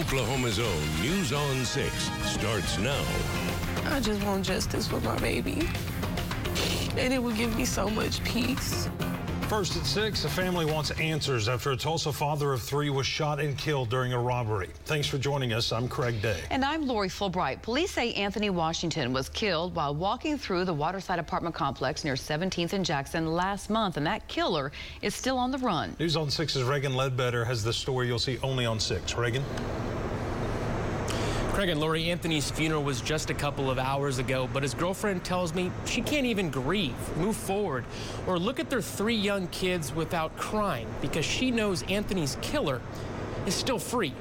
Oklahoma's own News on 6 starts now. I just want justice for my baby. And it will give me so much peace. First at 6, a family wants answers after a Tulsa father of three was shot and killed during a robbery. Thanks for joining us. I'm Craig Day. And I'm Lori Fulbright. Police say Anthony Washington was killed while walking through the Waterside apartment complex near 17th and Jackson last month, and that killer is still on the run. News on 6's Reagan Ledbetter has the story you'll see only on 6. Reagan? Craig and Lori Anthony's funeral was just a couple of hours ago, but his girlfriend tells me she can't even grieve, move forward, or look at their three young kids without crying because she knows Anthony's killer is still free.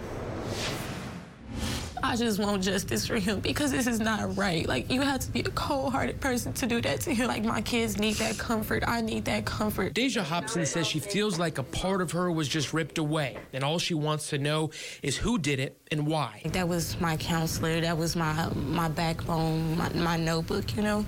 I just want justice for him because this is not right. Like, you have to be a cold-hearted person to do that to him. Like, my kids need that comfort. I need that comfort. Deja Hobson says she feels like a part of her was just ripped away, and all she wants to know is who did it and why. That was my counselor. That was my my backbone, my, my notebook, you know.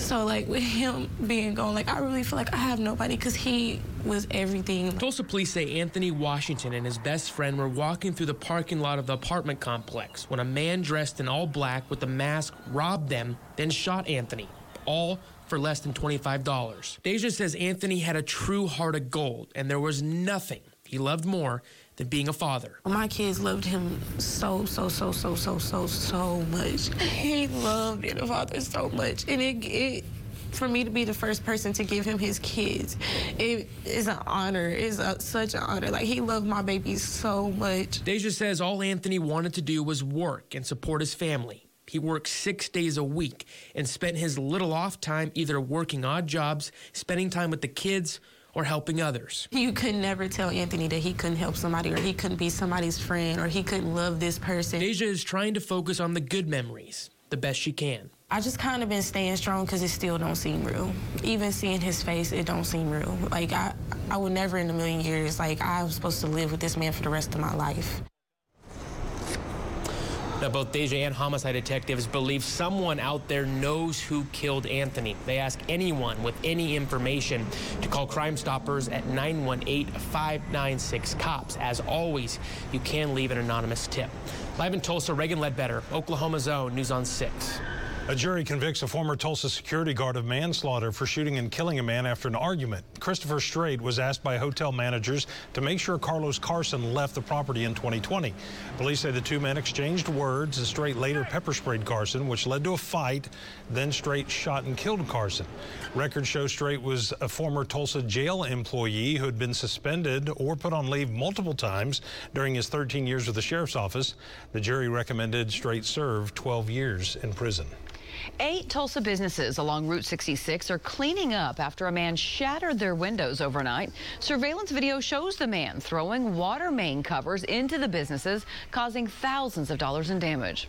So like with him being gone, like I really feel like I have nobody because he was everything. Tulsa police say Anthony Washington and his best friend were walking through the parking lot of the apartment complex when a man dressed in all black with a mask robbed them, then shot Anthony. All for less than $25. Deja says Anthony had a true heart of gold, and there was nothing he loved more than being a father. My kids loved him so, so, so, so, so, so, so much. He loved being a father so much. And it, it for me to be the first person to give him his kids, it is an honor. It's a, such an honor. Like, he loved my baby so much. Deja says all Anthony wanted to do was work and support his family. He worked six days a week and spent his little off time either working odd jobs, spending time with the kids, or helping others. You could never tell Anthony that he couldn't help somebody or he couldn't be somebody's friend or he couldn't love this person. Deja is trying to focus on the good memories the best she can. I just kind of been staying strong because it still don't seem real. Even seeing his face, it don't seem real. Like I, I would never in a million years. Like I was supposed to live with this man for the rest of my life. Now, both Deja and homicide detectives believe someone out there knows who killed Anthony. They ask anyone with any information to call Crime Stoppers at 918-596-COPS. As always, you can leave an anonymous tip. Live in Tulsa, Reagan Ledbetter, Oklahoma's own, News on 6. A jury convicts a former Tulsa security guard of manslaughter for shooting and killing a man after an argument. Christopher Straight was asked by hotel managers to make sure Carlos Carson left the property in 2020. Police say the two men exchanged words. and Straight later pepper sprayed Carson, which led to a fight. Then Straight shot and killed Carson. Records show Straight was a former Tulsa jail employee who had been suspended or put on leave multiple times during his 13 years with the sheriff's office. The jury recommended Straight serve 12 years in prison. Eight Tulsa businesses along Route 66 are cleaning up after a man shattered their windows overnight. Surveillance video shows the man throwing water main covers into the businesses, causing thousands of dollars in damage.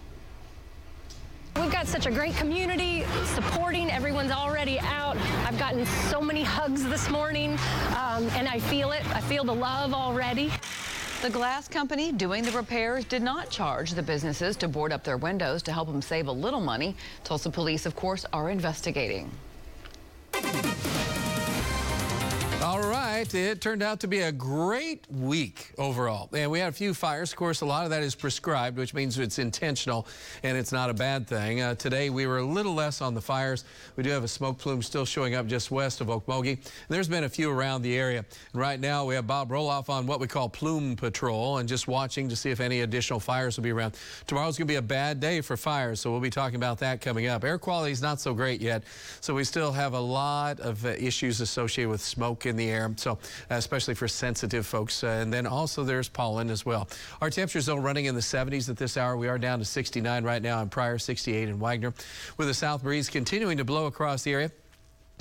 We've got such a great community supporting. Everyone's already out. I've gotten so many hugs this morning, um, and I feel it. I feel the love already. The glass company doing the repairs did not charge the businesses to board up their windows to help them save a little money. Tulsa police, of course, are investigating. It turned out to be a great week overall. And we had a few fires. Of course, a lot of that is prescribed, which means it's intentional and it's not a bad thing. Uh, today, we were a little less on the fires. We do have a smoke plume still showing up just west of Okmulgee. There's been a few around the area. And right now, we have Bob Roloff on what we call plume patrol and just watching to see if any additional fires will be around. Tomorrow's going to be a bad day for fires, so we'll be talking about that coming up. Air quality is not so great yet, so we still have a lot of uh, issues associated with smoke in the air, so uh, especially for sensitive folks. Uh, and then also there's pollen as well. Our temperatures are running in the 70s at this hour. We are down to 69 right now in Pryor, 68 in Wagoner, with a south breeze continuing to blow across the area.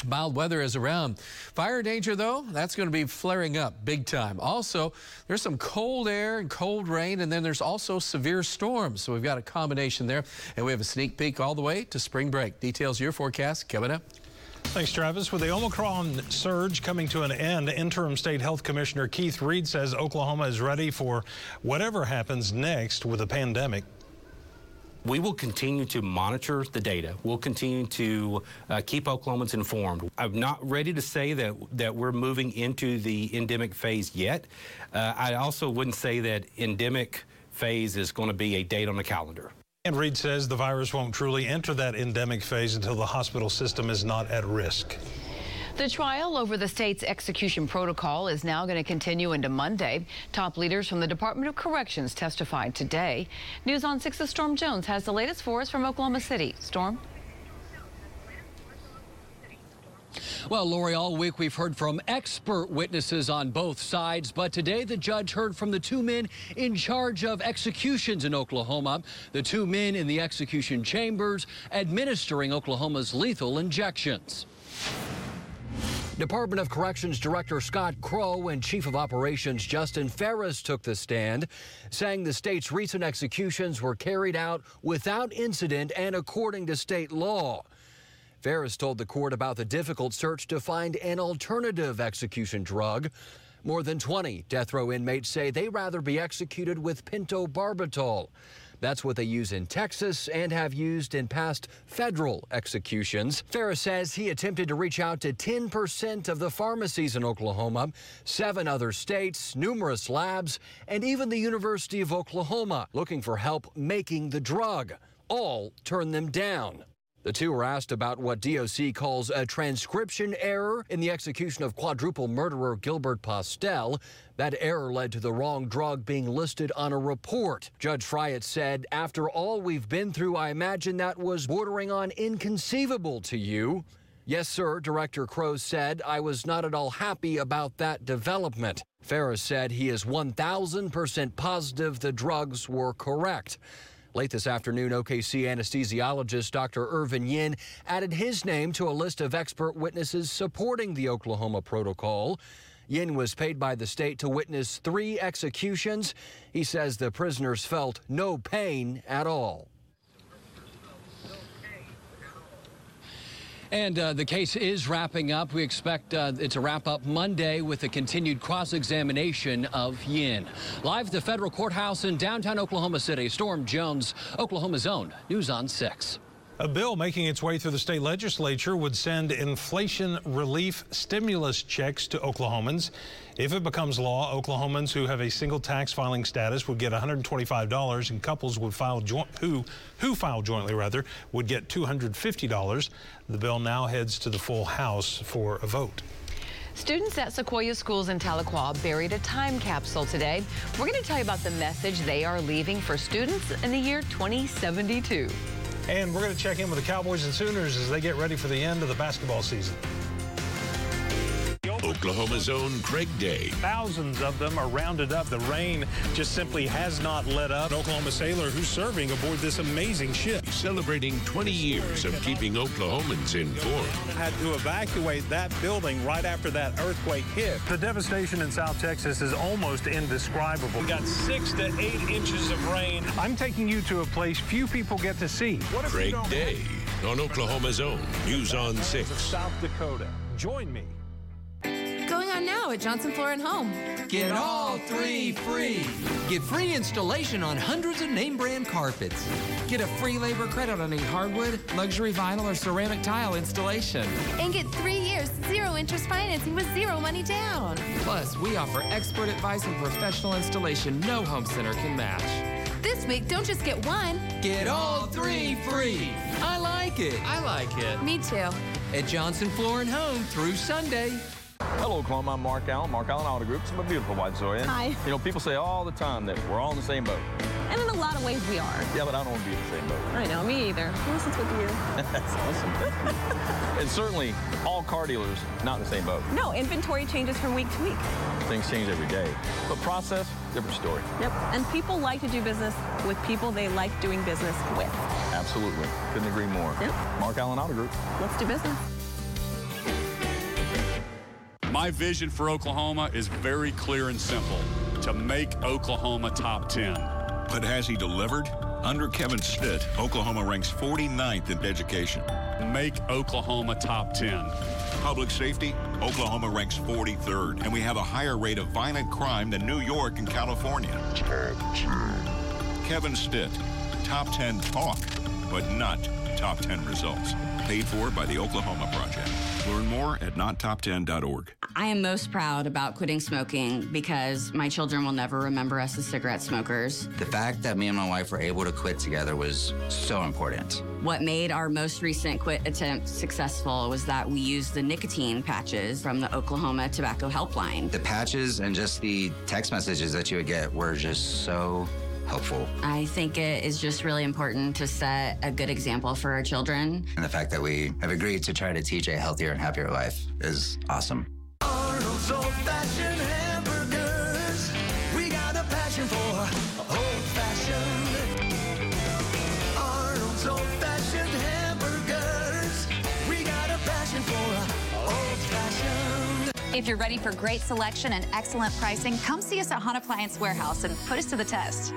Mild weather is around. Fire danger, though, that's going to be flaring up big time. Also, there's some cold air and cold rain, and then there's also severe storms. So we've got a combination there, and we have a sneak peek all the way to spring break. Details your forecast coming up. Thanks, Travis. With the Omicron surge coming to an end, Interim State Health Commissioner Keith Reed says Oklahoma is ready for whatever happens next with the pandemic. We will continue to monitor the data. We'll continue to uh, keep Oklahomans informed. I'm not ready to say that, that we're moving into the endemic phase yet. Uh, I also wouldn't say that endemic phase is going to be a date on the calendar. And Reed says the virus won't truly enter that endemic phase until the hospital system is not at risk. The trial over the state's execution protocol is now going to continue into Monday. Top leaders from the Department of Corrections testified today. News on 6's Storm Jones has the latest for us from Oklahoma City. Storm? Well, Lori, all week we've heard from expert witnesses on both sides, but today the judge heard from the two men in charge of executions in Oklahoma, the two men in the execution chambers administering Oklahoma's lethal injections. Department of Corrections Director Scott Crow and Chief of Operations Justin Farris took the stand, saying the state's recent executions were carried out without incident and according to state law. Farris told the court about the difficult search to find an alternative execution drug. More than 20 death row inmates say they rather be executed with pentobarbital. That's what they use in Texas and have used in past federal executions. Farris says he attempted to reach out to 10% of the pharmacies in Oklahoma, seven other states, numerous labs, and even the University of Oklahoma looking for help making the drug. All turned them down. The two were asked about what DOC calls a transcription error in the execution of quadruple murderer Gilbert Postelle. That error led to the wrong drug being listed on a report. Judge Friot said, After all we've been through, I imagine that was bordering on inconceivable to you. Yes, sir, Director Crow said, I was not at all happy about that development. Farris said he is 1,000% positive the drugs were correct. Late this afternoon, OKC anesthesiologist Dr. Ervin Yen added his name to a list of expert witnesses supporting the Oklahoma protocol. Yen was paid by the state to witness three executions. He says the prisoners felt no pain at all. And uh, the case is wrapping up. We expect uh, it to wrap up Monday with a continued cross-examination of Yen. Live at the federal courthouse in downtown Oklahoma City, Storm Jones, Oklahoma's own, News on 6. A bill making its way through the state legislature would send inflation relief stimulus checks to Oklahomans. If it becomes law, Oklahomans who have a single tax filing status would get $125 and couples would file who who file jointly rather would get $250. The bill now heads to the full House for a vote. Students at Sequoyah Schools in Tahlequah buried a time capsule today. We're going to tell you about the message they are leaving for students in the year 2072. And we're going to check in with the Cowboys and Sooners as they get ready for the end of the basketball season. Oklahoma's own Craig Day. Thousands of them are rounded up. The rain just simply has not let up. An Oklahoma sailor who's serving aboard this amazing ship. Celebrating 20 years of keeping Oklahomans informed. Had to evacuate that building right after that earthquake hit. The devastation in South Texas is almost indescribable. We got six to eight inches of rain. I'm taking you to a place few people get to see. Craig Day on Oklahoma's own News on 6. South Dakota. Join me. Now at Johnson Floor and Home. Get all three free. Get free installation on hundreds of name brand carpets. Get a free labor credit on any hardwood, luxury vinyl, or ceramic tile installation. And get three years, zero interest financing with zero money down. Plus, we offer expert advice and professional installation no home center can match. This week, don't just get one. Get all three free. I like it. I like it. Me too. At Johnson Floor and Home through Sunday. Hello, Oklahoma. I'm Mark Allen, Mark Allen Auto Group. I'm a beautiful wife, Zoya. Hi. You know, people say all the time that we're all in the same boat. And in a lot of ways we are. Yeah, but I don't want to be in the same boat. I know, me either. Unless it's with you. That's awesome. and certainly, all car dealers not in the same boat. No, inventory changes from week to week. Things change every day. But process, different story. Yep. And people like to do business with people they like doing business with. Absolutely. Couldn't agree more. Yep. Mark Allen Auto Group. Let's do business. My vision for Oklahoma is very clear and simple to make Oklahoma top 10. But has he delivered? Under Kevin Stitt, Oklahoma ranks 49th in education. Make Oklahoma top 10. Public safety, Oklahoma ranks 43rd, and we have a higher rate of violent crime than New York and California. Top 10. Kevin Stitt, top 10 talk, but not top 10 results. Paid for by the Oklahoma Project. Learn more at nottop10.org. I am most proud about quitting smoking because my children will never remember us as cigarette smokers. The fact that me and my wife were able to quit together was so important. What made our most recent quit attempt successful was that we used the nicotine patches from the Oklahoma Tobacco Helpline. The patches and just the text messages that you would get were just so helpful. I think it is just really important to set a good example for our children. And the fact that we have agreed to try to teach a healthier and happier life is awesome. Arnold's old fashioned hamburgers. We got a passion for old fashioned. Arnold's old fashioned hamburgers. We got a passion for old fashioned. If you're ready for great selection and excellent pricing, come see us at Hunt Appliance Warehouse and put us to the test.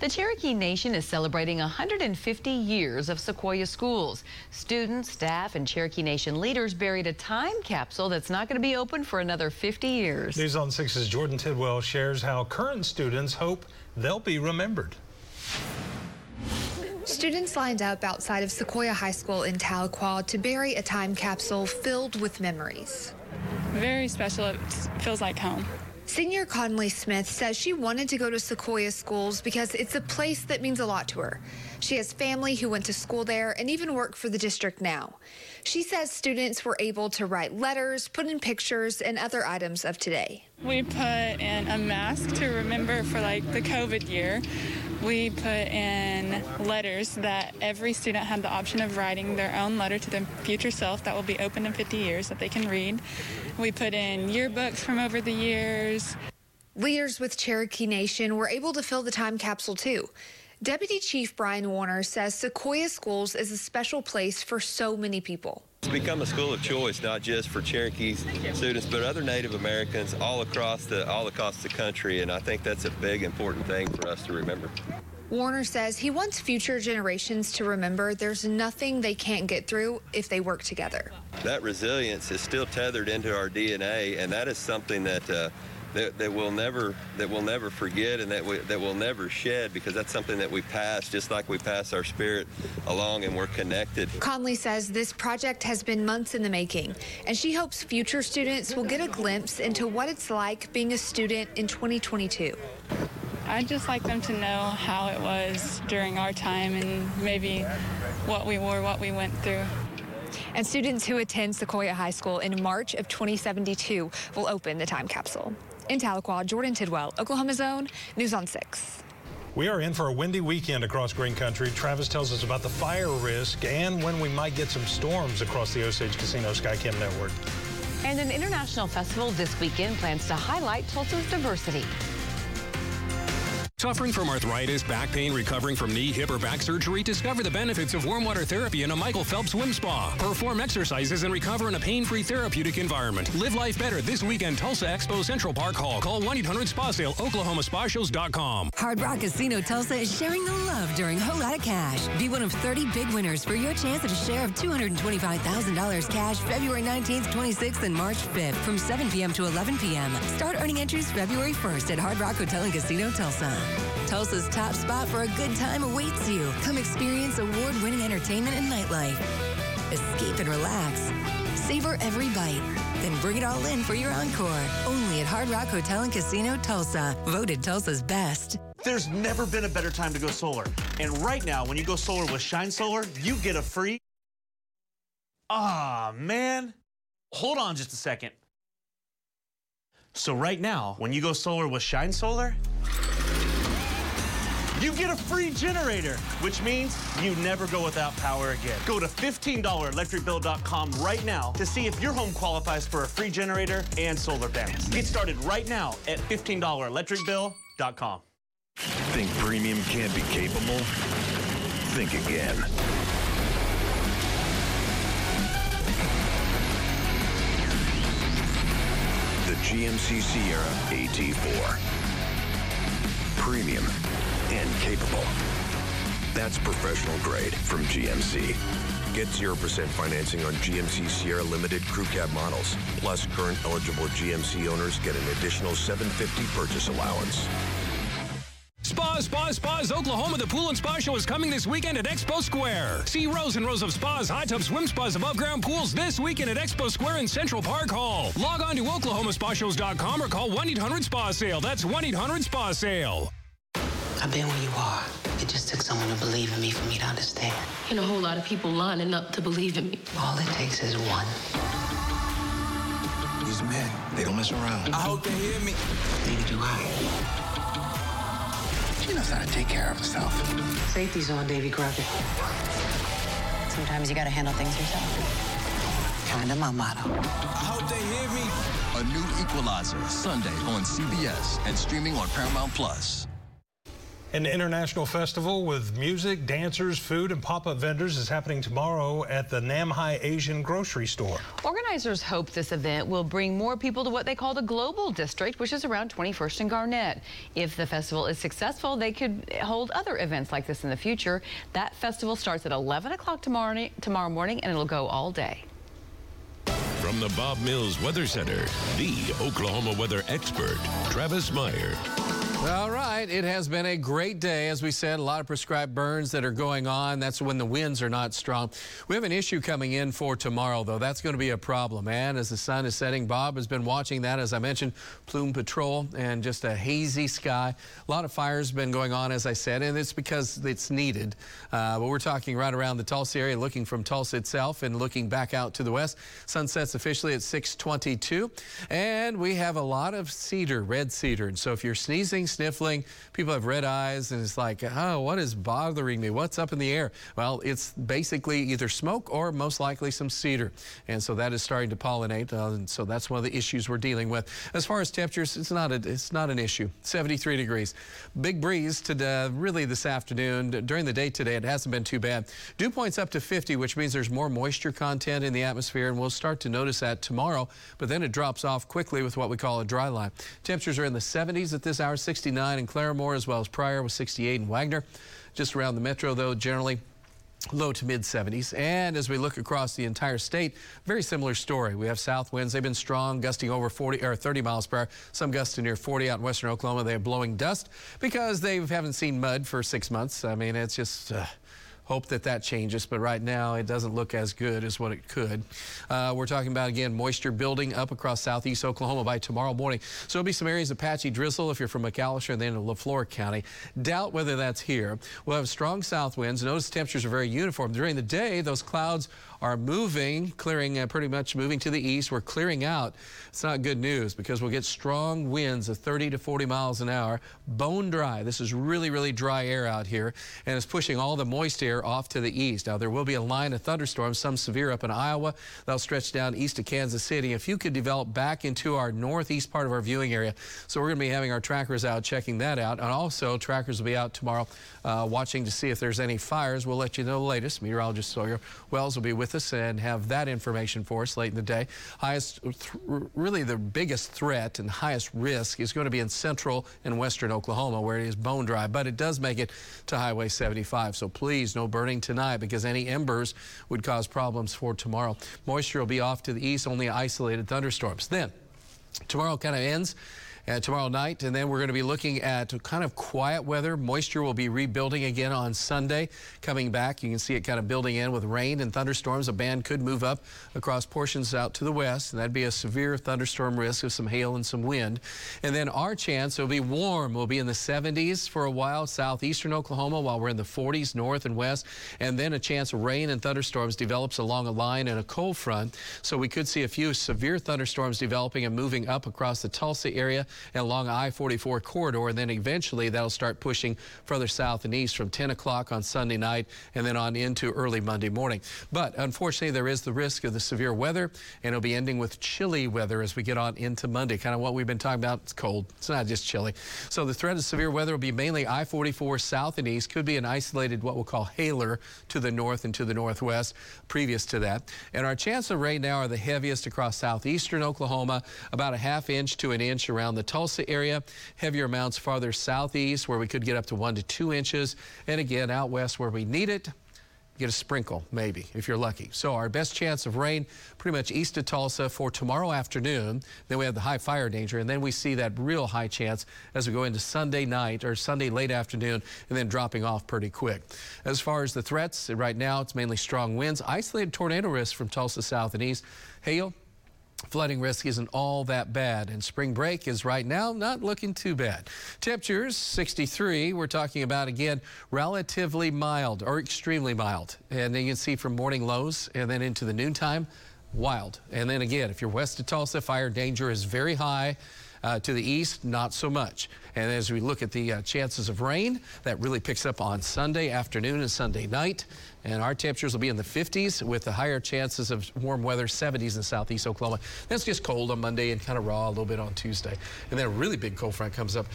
The Cherokee Nation is celebrating 150 years of Sequoyah schools. Students, staff, and Cherokee Nation leaders buried a time capsule that's not going to be open for another 50 years. News on 6's Jordan Tidwell shares how current students hope they'll be remembered. Students lined up outside of Sequoyah High School in Tahlequah to bury a time capsule filled with memories. Very special. It feels like home. Senior Conley Smith says she wanted to go to Sequoyah schools because it's a place that means a lot to her. She has family who went to school there and even work for the district now. She says students were able to write letters, put in pictures, and other items of today. We put in a mask to remember for like the COVID year. We put in letters that every student had the option of writing their own letter to their future self that will be open in 50 years that they can read. We put in yearbooks from over the years. Leaders with Cherokee Nation were able to fill the time capsule too. Deputy Chief Bryan Warner says Sequoyah Schools is a special place for so many people. It's become a school of choice, not just for Cherokee students, but other Native Americans all across the all across the country, and I think that's a big important thing for us to remember. Warner says he wants future generations to remember there's nothing they can't get through if they work together. That resilience is still tethered into our DNA, and that is something that. Uh, that, that we'll never that we'll never forget and that we, that we'll never shed because that's something that we pass just like we pass our spirit along and we're connected. Conley says this project has been months in the making and she hopes future students will get a glimpse into what it's like being a student in 2022. I'd just like them to know how it was during our time and maybe what we wore, what we went through. And students who attend Sequoyah High School in March of 2072 will open the time capsule. In Tahlequah, Jordan Tidwell, Oklahoma's own, News on 6. We are in for a windy weekend across Green Country. Travis tells us about the fire risk and when we might get some storms across the Osage Casino Skycam network. And an international festival this weekend plans to highlight Tulsa's diversity. Suffering from arthritis, back pain, recovering from knee, hip, or back surgery? Discover the benefits of warm water therapy in a Michael Phelps swim spa. Perform exercises and recover in a pain-free therapeutic environment. Live life better this weekend, Tulsa Expo Central Park Hall. Call 1-800-SPA-SALE, OklahomaSpaShows.com. Hard Rock Casino Tulsa is sharing the love during Whole Lotta Cash. Be one of 30 big winners for your chance at a share of $225,000 cash February 19th, 26th, and March 5th from 7 p.m. to 11 p.m. Start earning entries February 1st at Hard Rock Hotel and Casino Tulsa. Tulsa's top spot for a good time awaits you. Come experience award winning entertainment and nightlife. Escape and relax. Savor every bite. Then bring it all in for your encore. Only at Hard Rock Hotel and Casino Tulsa. Voted Tulsa's best. There's never been a better time to go solar. And right now, when you go solar with Shine Solar, you get a free. Ah, man. Hold on just a second. So, right now, when you go solar with Shine Solar, you get a free generator, which means you never go without power again. Go to $15electricbill.com right now to see if your home qualifies for a free generator and solar panels. Get started right now at $15electricbill.com. Think premium can't be capable? Think again. The GMC Sierra AT4. Premium and capable. That's professional grade from GMC. Get 0% financing on GMC Sierra Limited Crew Cab models. Plus, current eligible GMC owners get an additional 750 purchase allowance. Spas, Spas, Spas, Oklahoma. The Pool and Spa Show is coming this weekend at Expo Square. See rows and rows of spas, hot tubs, swim spas, above ground pools this weekend at Expo Square in Central Park Hall. Log on to OklahomaSpaShows.com or call 1 800 Spa Sale. That's 1 800 Spa Sale. I've been where you are. It just took someone to believe in me for me to understand. And a whole lot of people lining up to believe in me. All it takes is one. These men, they don't mess around. I hope they hear me. Neither do I. She knows how to take care of herself. Safety's on, Davy Crockett. Sometimes you gotta handle things yourself. Kinda my motto. I hope they hear me. A new Equalizer, Sunday on CBS and streaming on Paramount Plus. An international festival with music, dancers, food, and pop-up vendors is happening tomorrow at the Namhai Asian grocery store. Organizers hope this event will bring more people to what they call the Global District, which is around 21st and Garnett. If the festival is successful, they could hold other events like this in the future. That festival starts at 11 o'clock tomorrow, tomorrow morning, and it'll go all day. From the Bob Mills Weather Center, the Oklahoma weather expert, Travis Meyer. All right, it has been a great day. As we said, a lot of prescribed burns that are going on. That's when the winds are not strong. We have an issue coming in for tomorrow, though. That's going to be a problem. And as the sun is setting, Bob has been watching that, as I mentioned, plume patrol and just a hazy sky. A lot of fires been going on, as I said, and it's because it's needed. Uh, but we're talking right around the Tulsa area, looking from Tulsa itself and looking back out to the west. Sunsets officially at 622. And we have a lot of cedar, red cedar. And so if you're sneezing, sniffling. People have red eyes, and it's like, oh, what is bothering me? What's up in the air? Well, it's basically either smoke or most likely some cedar. And so that is starting to pollinate. Uh, and so that's one of the issues we're dealing with. As far as temperatures, it's not, a, it's not an issue. 73 degrees. Big breeze to really this afternoon. During the day today, it hasn't been too bad. Dew points up to 50, which means there's more moisture content in the atmosphere, and we'll start to notice that tomorrow. But then it drops off quickly with what we call a dry line. Temperatures are in the 70s at this hour, 69 in Claremore, as well as Pryor with 68 in Wagoner. Just around the metro, though, generally low to mid 70s. And as we look across the entire state, very similar story. We have south winds. They've been strong, gusting over 40 or 30 miles per hour. Some gusting near 40 out in western Oklahoma. They're blowing dust because they haven't seen mud for six months. I mean, it's just. Uh, Hope that that changes, but right now it doesn't look as good as what it could. Uh, we're talking about, again, moisture building up across southeast Oklahoma by tomorrow morning. So there'll be some areas of patchy drizzle if you're from McAlester and then in LeFlore County. Doubt whether that's here. We'll have strong south winds. Notice temperatures are very uniform. During the day, those clouds are moving, clearing, uh, pretty much moving to the east. We're clearing out. It's not good news because we'll get strong winds of 30 to 40 miles an hour. Bone dry. This is really, really dry air out here, and it's pushing all the moist air off to the east. Now, there will be a line of thunderstorms, some severe up in Iowa. They'll stretch down east of Kansas City. A few could develop back into our northeast part of our viewing area. So we're going to be having our trackers out checking that out. And also, trackers will be out tomorrow uh, watching to see if there's any fires. We'll let you know the latest. Meteorologist Sawyer Wells will be with us and have that information for us late in the day. Highest, really the biggest threat and highest risk is going to be in central and western Oklahoma where it is bone dry, but it does make it to Highway 75. So please, no burning tonight because any embers would cause problems for tomorrow. Moisture will be off to the east, only isolated thunderstorms. Then tomorrow kind of ends uh, tomorrow night. And then we're going to be looking at kind of quiet weather. Moisture will be rebuilding again on Sunday. Coming back, you can see it kind of building in with rain and thunderstorms. A band could move up across portions out to the west, and that'd be a severe thunderstorm risk of some hail and some wind. And then our chance, it'll be warm. We'll be in the 70s for a while, southeastern Oklahoma, while we're in the 40s north and west. And then a chance of rain and thunderstorms develops along a line and a cold front. So we could see a few severe thunderstorms developing and moving up across the Tulsa area and along I-44 corridor. And then eventually that'll start pushing further south and east from 10 o'clock on Sunday night and then on into early Monday morning. But unfortunately, there is the risk of the severe weather, and it'll be ending with chilly weather as we get on into Monday. Kind of what we've been talking about. It's cold. It's not just chilly. So the threat of severe weather will be mainly I-44 south and east. Could be an isolated what we'll call hailer to the north and to the northwest previous to that. And our chance of rain now are the heaviest across southeastern Oklahoma, about a half inch to an inch around the Tulsa area. Heavier amounts farther southeast where we could get up to one to two inches. And again, out west where we need it, get a sprinkle, maybe, if you're lucky. So our best chance of rain pretty much east of Tulsa for tomorrow afternoon. Then we have the high fire danger, and then we see that real high chance as we go into Sunday night or Sunday late afternoon, and then dropping off pretty quick. As far as the threats, right now it's mainly strong winds, isolated tornado risk from Tulsa south and east, hail, Flooding risk isn't all that bad, and spring break is right now not looking too bad. Temperatures 63. We're talking about again relatively mild or extremely mild, and then you can see from morning lows and then into the noontime, wild. And then again, if you're west of Tulsa, fire danger is very high. Uh, to the east, not so much. And as we look at the uh, chances of rain, that really picks up on Sunday afternoon and Sunday night. And our temperatures will be in the 50s with the higher chances of warm weather, 70s in southeast Oklahoma. That's just cold on Monday and kind of raw a little bit on Tuesday. And then a really big cold front comes up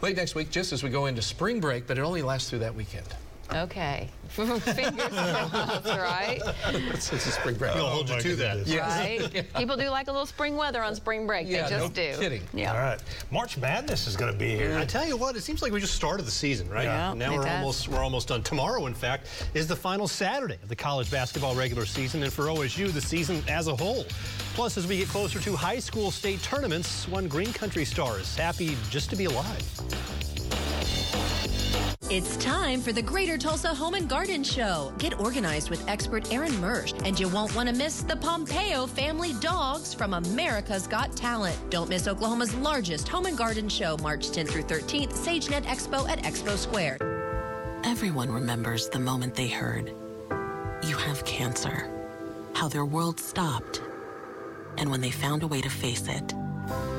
late next week, just as we go into spring break, but it only lasts through that weekend. Okay. Fingers crossed, right? it's, it's a spring break. We'll hold you oh to that. Right? People do like a little spring weather on spring break. Yeah, they just no do. kidding. Yeah. All right. March Madness is going to be here. I tell you what, it seems like we just started the season, right? Yeah, now it we're does. almost we're almost done. Tomorrow, in fact, is the final Saturday of the college basketball regular season, and for OSU, the season as a whole. Plus, as we get closer to high school state tournaments, one Green Country star is happy just to be alive. It's time for the Greater Tulsa Home and Garden Show. Get organized with expert Aaron Mersch, and you won't want to miss the Pompeyo family dogs from America's Got Talent. Don't miss Oklahoma's largest home and garden show, March 10th through 13th, SageNet Expo at Expo Square. Everyone remembers the moment they heard, You have cancer. How their world stopped. And when they found a way to face it.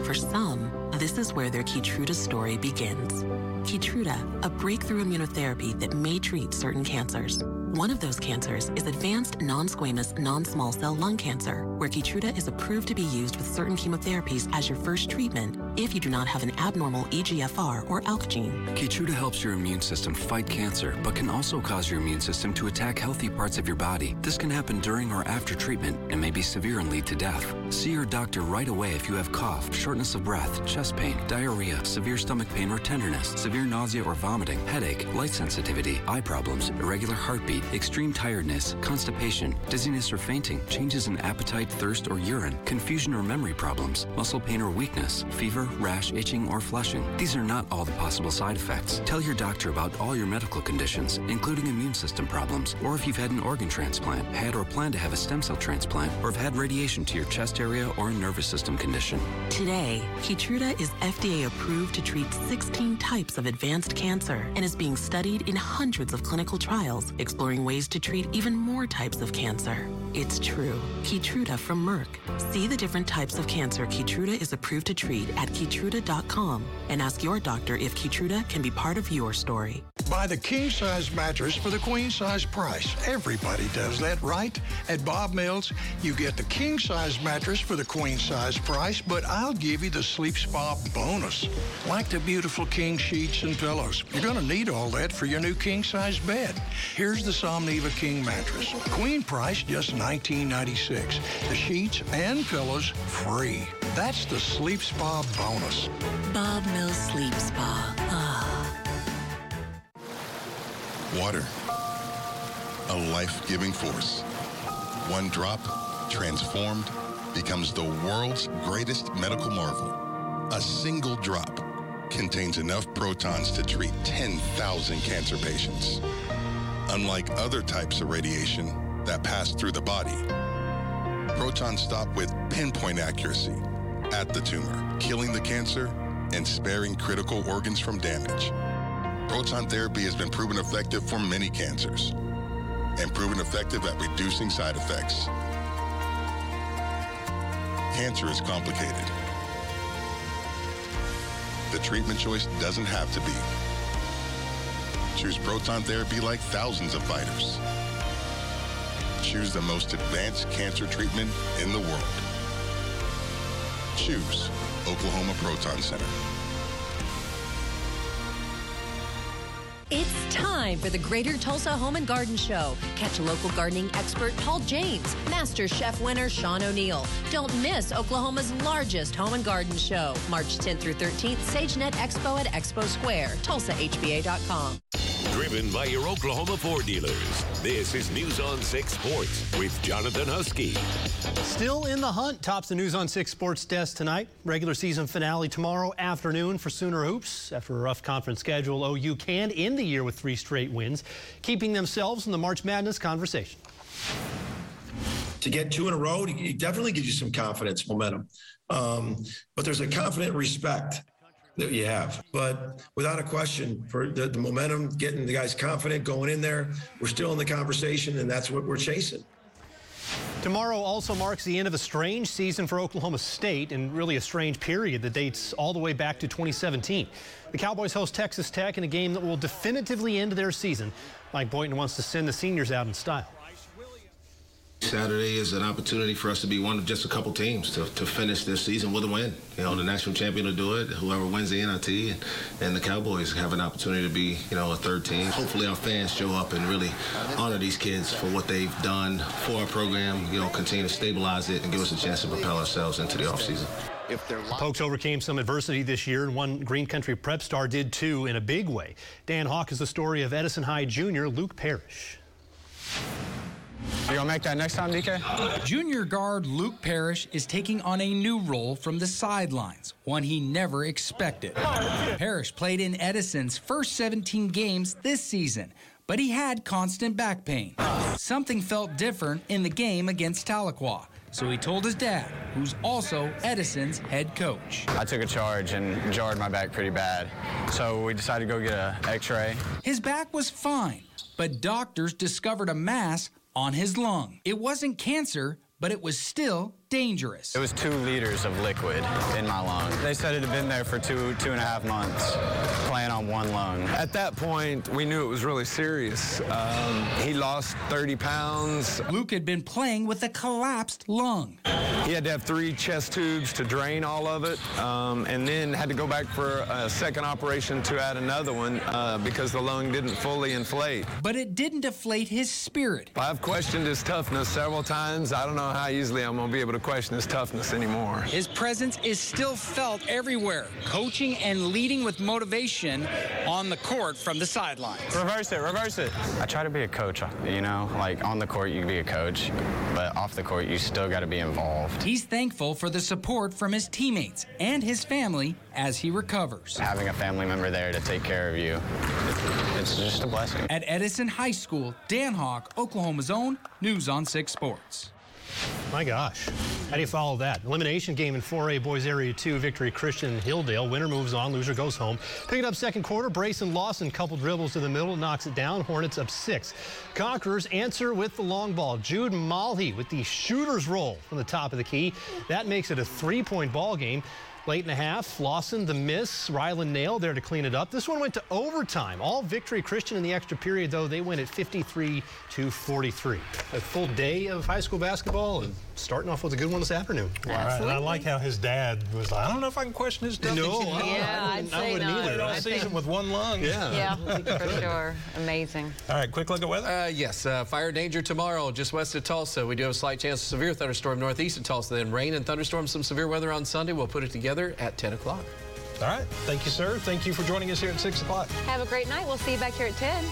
For some, this is where their Keytruda story begins. Keytruda, a breakthrough immunotherapy that may treat certain cancers. One of those cancers is advanced non-squamous non-small cell lung cancer, where Keytruda is approved to be used with certain chemotherapies as your first treatment if you do not have an abnormal EGFR or ALK gene. Keytruda helps your immune system fight cancer, but can also cause your immune system to attack healthy parts of your body. This can happen during or after treatment and may be severe and lead to death. See your doctor right away if you have cough, shortness of breath, chest pain, diarrhea, severe stomach pain or tenderness, severe nausea or vomiting, headache, light sensitivity, eye problems, irregular heartbeat, extreme tiredness, constipation, dizziness or fainting, changes in appetite, thirst or urine, confusion or memory problems, muscle pain or weakness, fever, rash, itching, or flushing. These are not all the possible side effects. Tell your doctor about all your medical conditions, including immune system problems, or if you've had an organ transplant, had or plan to have a stem cell transplant, or have had radiation to your chest area or a nervous system condition. Today, Keytruda is FDA approved to treat 16 types of advanced cancer and is being studied in hundreds of clinical trials, exploring ways to treat even more types of cancer. It's true. Keytruda from Merck. See the different types of cancer Keytruda is approved to treat at Keytruda.com and ask your doctor if Keytruda can be part of your story. Buy the king size mattress for the queen size price. Everybody does that, right? At Bob Mills, you get the king size mattress for the queen size price, but I'll give you the sleep spa bonus. Like the beautiful king sheets and pillows. You're going to need all that for your new king size bed. Here's the Somniva King mattress. Queen price just $19.96. The sheets and pillows free. That's the sleep spa bonus. Bob Mills Sleep Spa. Ah. Water, a life giving force. One drop, transformed, becomes the world's greatest medical marvel. A single drop contains enough protons to treat 10,000 cancer patients. Unlike other types of radiation that pass through the body, protons stop with pinpoint accuracy at the tumor, killing the cancer and sparing critical organs from damage. Proton therapy has been proven effective for many cancers and proven effective at reducing side effects. Cancer is complicated. The treatment choice doesn't have to be. Choose proton therapy like thousands of fighters. Choose the most advanced cancer treatment in the world. Choose Oklahoma Proton Center. It's time for the Greater Tulsa Home and Garden Show. Catch local gardening expert Paul James, Master Chef winner Sean O'Neill. Don't miss Oklahoma's largest home and garden show, March 10th through 13th, SageNet Expo at Expo Square, TulsaHBA.com. Driven by your Oklahoma Ford dealers. This is News on 6 Sports with Jonathan Husky. Still in the hunt tops the News on 6 Sports desk tonight. Regular season finale tomorrow afternoon for Sooner Hoops. After a rough conference schedule, OU can end the year with three straight wins, keeping themselves in the March Madness conversation. To get two in a row, it definitely gives you some confidence, momentum. Um, but there's a confident respect that you have. But without a question, for the, the momentum, getting the guys confident going in there, we're still in the conversation, and that's what we're chasing. Tomorrow also marks the end of a strange season for Oklahoma State and really a strange period that dates all the way back to 2017. The Cowboys host Texas Tech in a game that will definitively end their season. Mike Boynton wants to send the seniors out in style. Saturday is an opportunity for us to be one of just a couple teams to, to finish this season with a win. You know, the national champion will do it. Whoever wins the NIT and, and the Cowboys have an opportunity to be, you know, a third team. Hopefully our fans show up and really honor these kids for what they've done for our program, you know, continue to stabilize it and give us a chance to propel ourselves into the offseason. If they're Pokes overcame some adversity this year, and one Green Country prep star did too in a big way. Dan Hawk is the story of Edison High Jr. Luke Parrish. You gonna make that next time, DK? Junior guard Luke Parrish is taking on a new role from the sidelines, one he never expected. Parrish played in Edison's first 17 games this season, but he had constant back pain. Something felt different in the game against Tahlequah. So he told his dad, who's also Edison's head coach. I took a charge and jarred my back pretty bad. So we decided to go get an x-ray. His back was fine, but doctors discovered a mass on his lung. It wasn't cancer, but it was still dangerous. It was two liters of liquid in my lung. They said it had been there for two, two and a half months, playing on one lung. At that point, we knew it was really serious. Um, he lost 30 pounds. Luke had been playing with a collapsed lung. He had to have three chest tubes to drain all of it, um, and then had to go back for a second operation to add another one uh, because the lung didn't fully inflate. But it didn't deflate his spirit. I've questioned his toughness several times. I don't know how easily I'm going to be able to question his toughness anymore. His presence is still felt everywhere, coaching and leading with motivation on the court from the sidelines. Reverse it, reverse it. I try to be a coach, you know, like on the court you can be a coach, but off the court you still got to be involved. He's thankful for the support from his teammates and his family as he recovers. Having a family member there to take care of you, it's just a blessing. At Edison High School, Dan Hawk, Oklahoma's own News on 6 Sports. My gosh. How do you follow that? Elimination game in 4A Boys Area 2, victory Christian Hilldale. Winner moves on, loser goes home. Picking up second quarter, Brayson Lawson, couple dribbles to the middle, knocks it down. Hornets up six. Conquerors answer with the long ball. Jude Malhi with the shooter's roll from the top of the key. That makes it a three-point ball game. Late in the half, Lawson, the miss, Ryland Nail there to clean it up. This one went to overtime. All victory Christian in the extra period, though, they win at 53 to 43. A full day of high school basketball and starting off with a good one this afternoon. All right. And I like how his dad was like, I don't know if I can question his toughness. No, yeah, I, I'd I say wouldn't not. either. All I season think- with one lung. Yeah. Yeah, for sure. Amazing. All right, quick look at weather. Uh, yes, uh, fire danger tomorrow just west of Tulsa. We do have a slight chance of severe thunderstorm northeast of Tulsa. Then rain and thunderstorms, some severe weather on Sunday. We'll put it together at 10 o'clock. All right. Thank you, sir. Thank you for joining us here at 6 o'clock. Have a great night. We'll see you back here at 10.